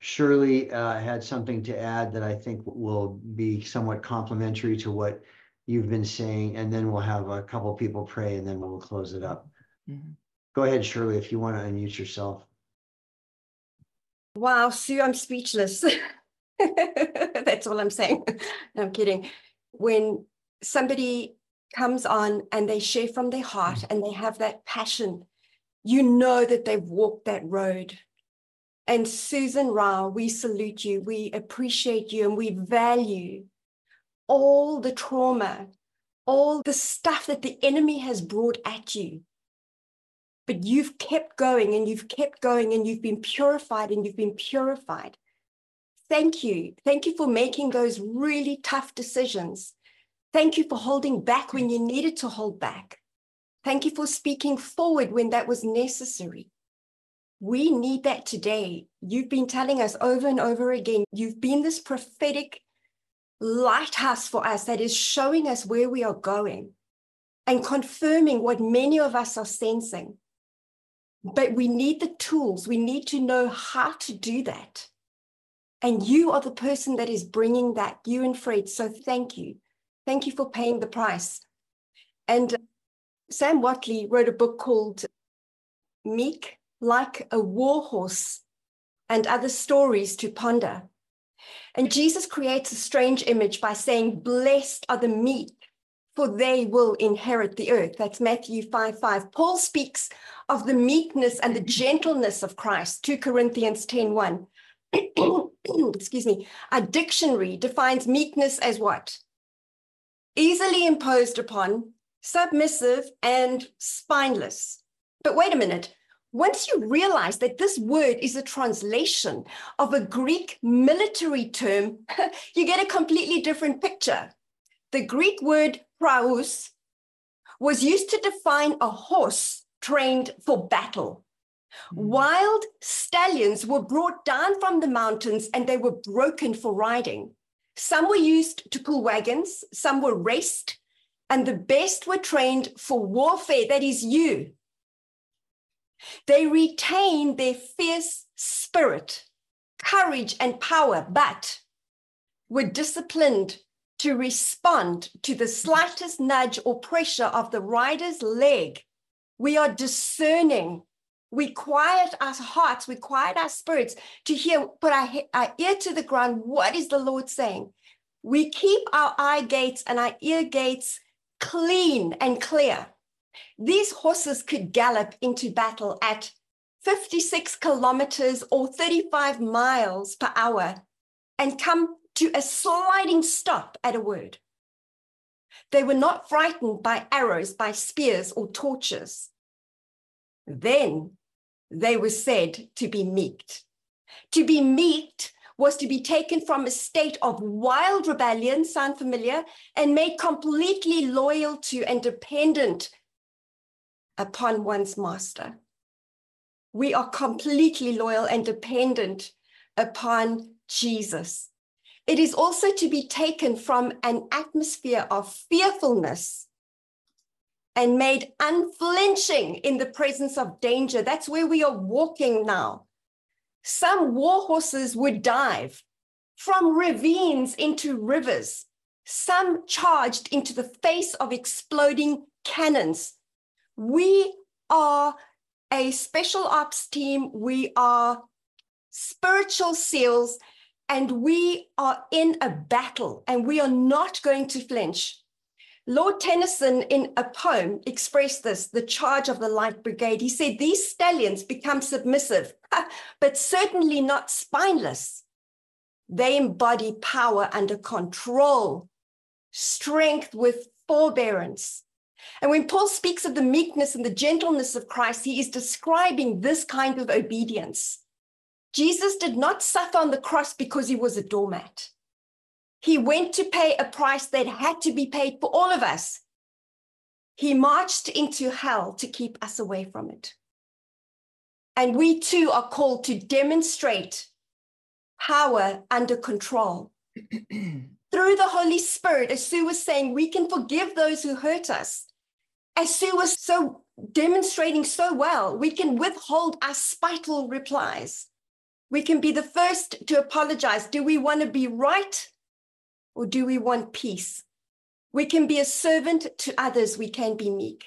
Shirley uh, had something to add that I think will be somewhat complementary to what you've been saying, and then we'll have a couple people pray, and then we'll close it up. Mm-hmm. Go ahead, Shirley, if you want to unmute yourself. Wow, Sue, I'm speechless. That's all I'm saying. no, I'm kidding. When somebody comes on and they share from their heart mm. and they have that passion, you know that they've walked that road. And Susan Rao, we salute you, we appreciate you, and we value all the trauma all the stuff that the enemy has brought at you. But you've kept going and you've kept going and you've been purified and you've been purified. Thank you. Thank you for making those really tough decisions. Thank you for holding back when you needed to hold back. Thank you for speaking forward when that was necessary. We need that today. You've been telling us over and over again, you've been this prophetic lighthouse for us that is showing us where we are going and confirming what many of us are sensing. But we need the tools, we need to know how to do that. And you are the person that is bringing that, you and Fred. So thank you. Thank you for paying the price. And uh, Sam Watley wrote a book called Meek Like a Warhorse and Other Stories to Ponder. And Jesus creates a strange image by saying, Blessed are the meek, for they will inherit the earth. That's Matthew 5 5. Paul speaks of the meekness and the gentleness of Christ, 2 Corinthians 10 1. Excuse me. Our dictionary defines meekness as what? Easily imposed upon, submissive, and spineless. But wait a minute. Once you realize that this word is a translation of a Greek military term, you get a completely different picture. The Greek word praus was used to define a horse trained for battle. Hmm. Wild stallions were brought down from the mountains and they were broken for riding. Some were used to pull wagons, some were raced, and the best were trained for warfare. That is you. They retain their fierce spirit, courage, and power, but were disciplined to respond to the slightest nudge or pressure of the rider's leg. We are discerning. We quiet our hearts, we quiet our spirits to hear, put our, our ear to the ground. What is the Lord saying? We keep our eye gates and our ear gates clean and clear. These horses could gallop into battle at 56 kilometers or 35 miles per hour and come to a sliding stop at a word. They were not frightened by arrows, by spears, or torches. Then they were said to be meeked. To be meeked was to be taken from a state of wild rebellion, sound familiar, and made completely loyal to and dependent upon one's master. We are completely loyal and dependent upon Jesus. It is also to be taken from an atmosphere of fearfulness and made unflinching in the presence of danger. That's where we are walking now. Some war horses would dive from ravines into rivers. Some charged into the face of exploding cannons. We are a special ops team. We are spiritual seals, and we are in a battle, and we are not going to flinch. Lord Tennyson, in a poem, expressed this the charge of the Light Brigade. He said, These stallions become submissive, but certainly not spineless. They embody power under control, strength with forbearance, and when Paul speaks of the meekness and the gentleness of Christ, he is describing this kind of obedience. Jesus did not suffer on the cross because he was a doormat. He went to pay a price that had to be paid for all of us. He marched into hell to keep us away from it. And we too are called to demonstrate power under control. Through the Holy Spirit, as Sue was saying, we can forgive those who hurt us as Sue was so demonstrating so well, we can withhold our spiteful replies. We can be the first to apologize. Do we want to be right or do we want peace? We can be a servant to others. We can be meek.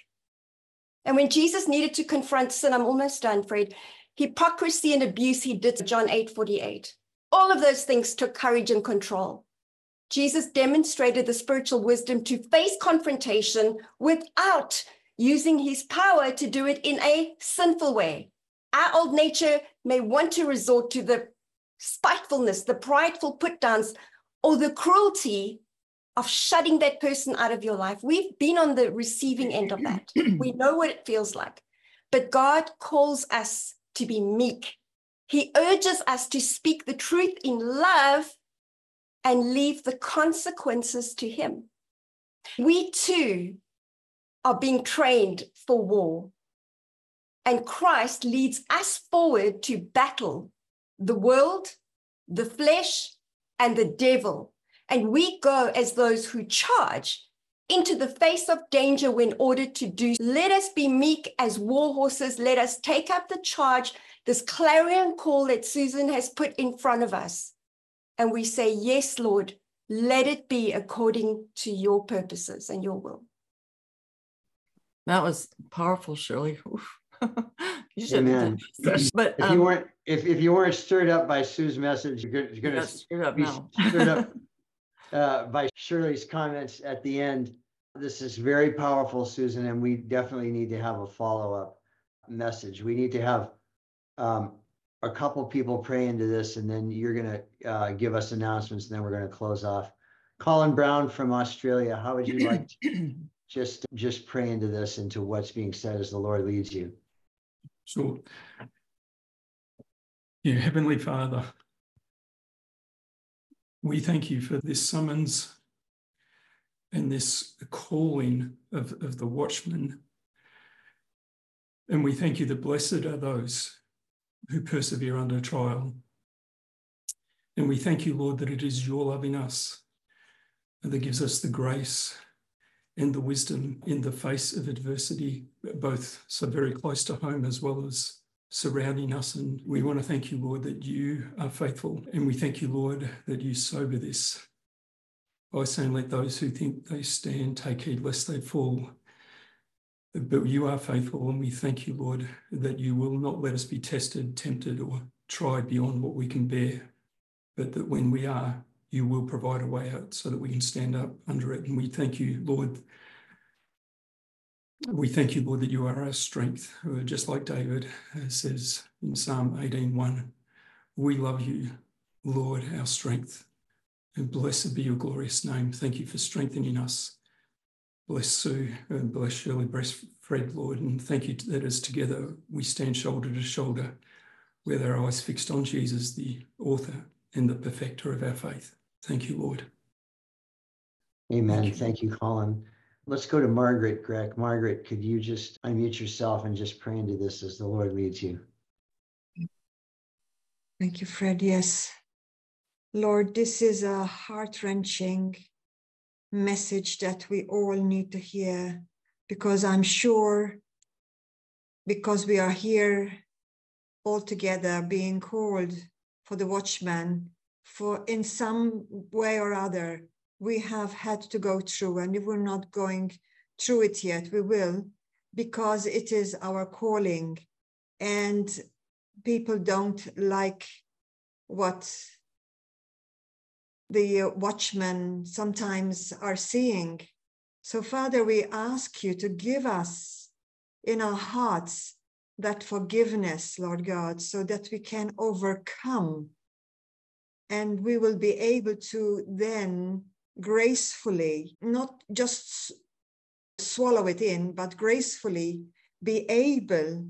And when Jesus needed to confront sin, I'm almost done, Fred, hypocrisy and abuse, he did John 8 48. All of those things took courage and control. Jesus demonstrated the spiritual wisdom to face confrontation without using his power to do it in a sinful way. Our old nature may want to resort to the spitefulness, the prideful put downs, or the cruelty of shutting that person out of your life. We've been on the receiving end of that. we know what it feels like. But God calls us to be meek. He urges us to speak the truth in love and leave the consequences to Him. We too are being trained for war. And Christ leads us forward to battle the world, the flesh, and the devil. And we go as those who charge into the face of danger when ordered to do. Let us be meek as war horses. Let us take up the charge, this clarion call that Susan has put in front of us. And we say, Yes, Lord, let it be according to your purposes and your will. That was powerful, Shirley. You should Amen. But if um, you weren't if, if you weren't stirred up by Sue's message, you're going, you're going to stirred up be stirred up uh, by Shirley's comments at the end. This is very powerful, Susan, and we definitely need to have a follow up message. We need to have um, a couple people pray into this, and then you're going to uh, give us announcements, and then we're going to close off. Colin Brown from Australia, how would you like to just just pray into this, into what's being said as the Lord leads you? Sure. Yeah, Heavenly Father, we thank you for this summons and this calling of, of the watchman. And we thank you that blessed are those who persevere under trial. And we thank you, Lord, that it is your love in us that gives us the grace and the wisdom in the face of adversity, both so very close to home as well as surrounding us. And we want to thank you, Lord, that you are faithful. And we thank you, Lord, that you sober this by saying, Let those who think they stand take heed lest they fall. But you are faithful, and we thank you, Lord, that you will not let us be tested, tempted, or tried beyond what we can bear, but that when we are, you will provide a way out so that we can stand up under it. And we thank you, Lord, we thank you, Lord, that you are our strength, just like David says in Psalm 18:1. We love you, Lord, our strength. And blessed be your glorious name. Thank you for strengthening us. Bless Sue and bless Shirley, bless Fred, Lord, and thank you that as together we stand shoulder to shoulder with our eyes fixed on Jesus, the author and the perfecter of our faith. Thank you, Lord. Amen. Thank you, Thank you Colin. Let's go to Margaret, Greg. Margaret, could you just unmute yourself and just pray into this as the Lord leads you? Thank you, Fred. Yes. Lord, this is a heart wrenching message that we all need to hear because I'm sure because we are here all together being called for the watchman for in some way or other we have had to go through, and if we're not going through it yet, we will, because it is our calling. And people don't like what the watchmen sometimes are seeing. So, Father, we ask you to give us in our hearts that forgiveness, Lord God, so that we can overcome and we will be able to then gracefully, not just swallow it in, but gracefully be able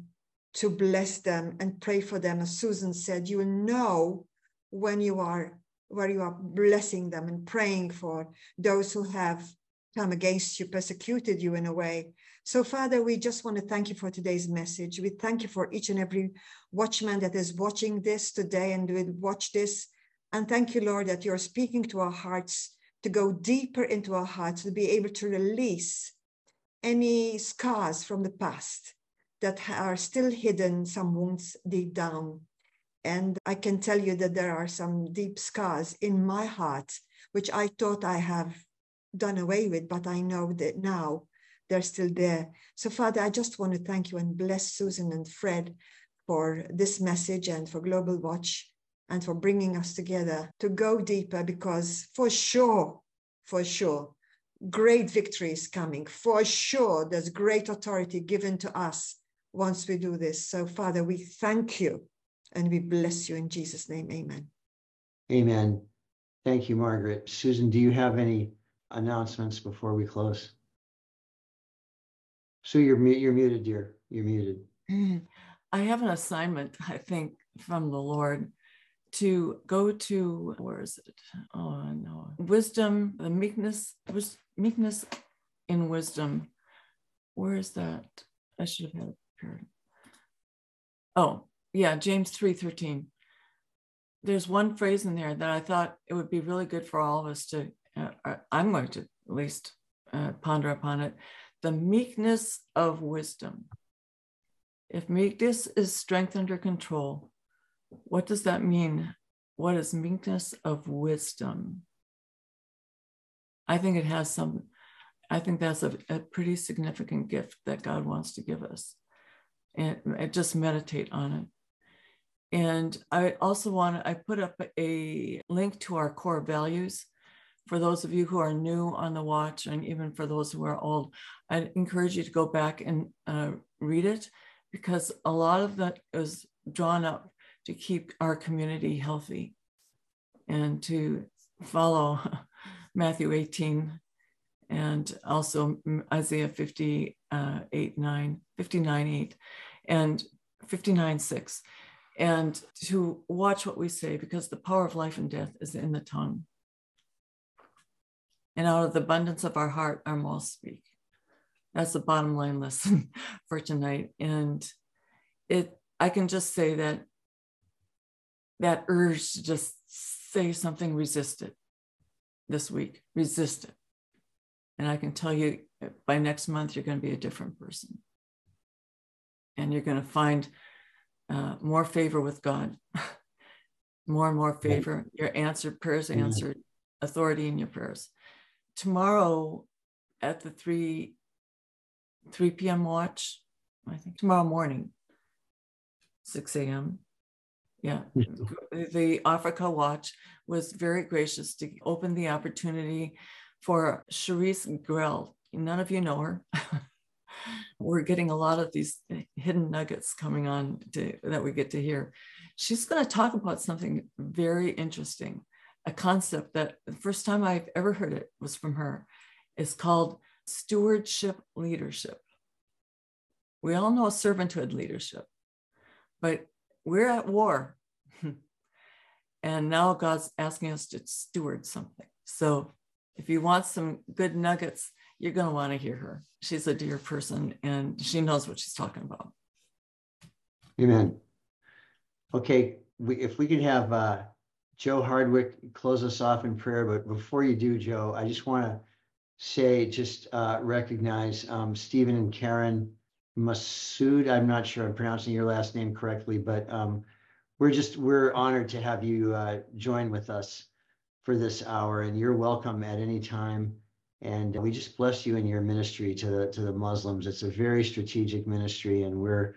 to bless them and pray for them. As Susan said, you will know when you are where you are blessing them and praying for those who have come against you, persecuted you in a way. So, Father, we just want to thank you for today's message. We thank you for each and every watchman that is watching this today and will watch this. And thank you, Lord, that you're speaking to our hearts to go deeper into our hearts, to be able to release any scars from the past that are still hidden, some wounds deep down. And I can tell you that there are some deep scars in my heart, which I thought I have done away with, but I know that now they're still there. So, Father, I just want to thank you and bless Susan and Fred for this message and for Global Watch and for bringing us together to go deeper because for sure, for sure, great victory is coming. For sure, there's great authority given to us once we do this. So, Father, we thank you and we bless you in Jesus' name. Amen. Amen. Thank you, Margaret. Susan, do you have any announcements before we close? Sue, you're you're muted, dear. You're muted. I have an assignment, I think, from the Lord to go to where is it? Oh no, wisdom, the meekness, was meekness in wisdom. Where is that? I should have had it prepared. Oh, yeah, James 3:13. There's one phrase in there that I thought it would be really good for all of us to, uh, I'm going to at least uh, ponder upon it. The meekness of wisdom. If meekness is strength under control, what does that mean? What is meekness of wisdom? I think it has some, I think that's a, a pretty significant gift that God wants to give us. And, and just meditate on it. And I also want to, I put up a link to our core values for those of you who are new on the watch, and even for those who are old. I encourage you to go back and uh, read it because a lot of that is drawn up to keep our community healthy and to follow Matthew 18 and also Isaiah 58 uh, 9, 59 8 and 59 6 and to watch what we say because the power of life and death is in the tongue. And out of the abundance of our heart, our mouths speak. That's the bottom line lesson for tonight. And it, I can just say that that urge to just say something, resist it this week, resist it. And I can tell you by next month, you're going to be a different person. And you're going to find uh, more favor with God, more and more favor. Your answered prayers answered, authority in your prayers. Tomorrow at the 3 3 p.m. watch, I think tomorrow morning, 6 a.m. Yeah, the Africa Watch was very gracious to open the opportunity for Cherise Grell. None of you know her. we're getting a lot of these hidden nuggets coming on to, that we get to hear. She's going to talk about something very interesting, a concept that the first time I've ever heard it was from her. It's called stewardship leadership. We all know servanthood leadership, but we're at war. and now God's asking us to steward something. So if you want some good nuggets, you're going to want to hear her. She's a dear person and she knows what she's talking about. Amen. Okay, we, if we could have uh, Joe Hardwick close us off in prayer, but before you do, Joe, I just want to say, just uh, recognize um, Stephen and Karen Masood. I'm not sure I'm pronouncing your last name correctly, but um, we're just we're honored to have you uh, join with us for this hour, and you're welcome at any time. And we just bless you in your ministry to the to the Muslims. It's a very strategic ministry, and we're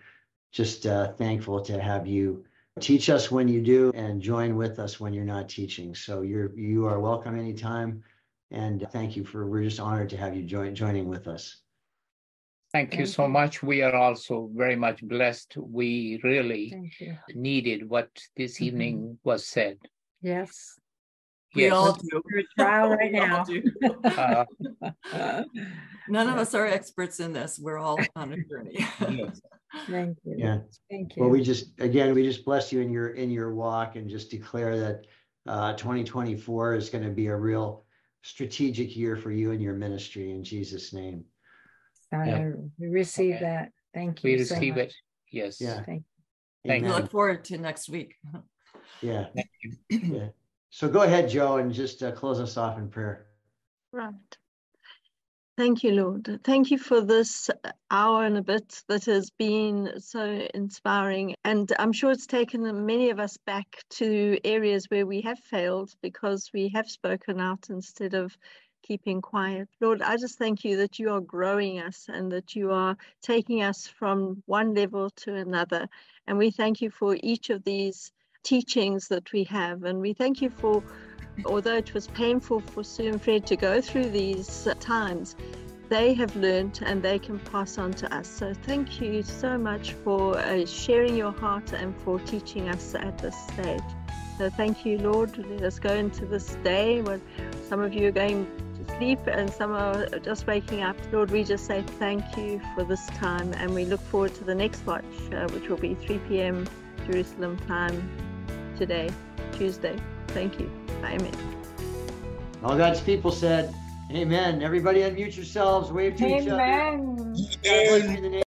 just uh, thankful to have you teach us when you do and join with us when you're not teaching. So you're you are welcome anytime. And thank you for we're just honored to have you join joining with us. Thank you so much. We are also very much blessed. We really needed what this mm-hmm. evening was said. Yes. We yes. all do. We're trial right now. uh, None of us are experts in this. We're all on a journey. yes. Thank you. Yeah. Thank you. Well, we just again we just bless you in your in your walk and just declare that uh, 2024 is going to be a real strategic year for you and your ministry in Jesus' name. I yeah. we receive okay. that. Thank you. We receive so it. Yes. Yeah. Thank you. Thank you. look forward to next week. Yeah. yeah. So go ahead, Joe, and just uh, close us off in prayer. Right. Thank you, Lord. Thank you for this hour and a bit that has been so inspiring. And I'm sure it's taken many of us back to areas where we have failed because we have spoken out instead of keeping quiet. Lord, I just thank you that you are growing us and that you are taking us from one level to another. And we thank you for each of these teachings that we have. And we thank you for, although it was painful for Sue and Fred to go through these times, they have learned and they can pass on to us. So thank you so much for uh, sharing your heart and for teaching us at this stage. So thank you, Lord. Let us go into this day where some of you are going to sleep and some are just waking up. Lord, we just say thank you for this time and we look forward to the next watch, uh, which will be 3 p.m. Jerusalem time today, Tuesday. Thank you. Amen. All God's people said, Amen. Everybody unmute yourselves, wave to each other. Amen.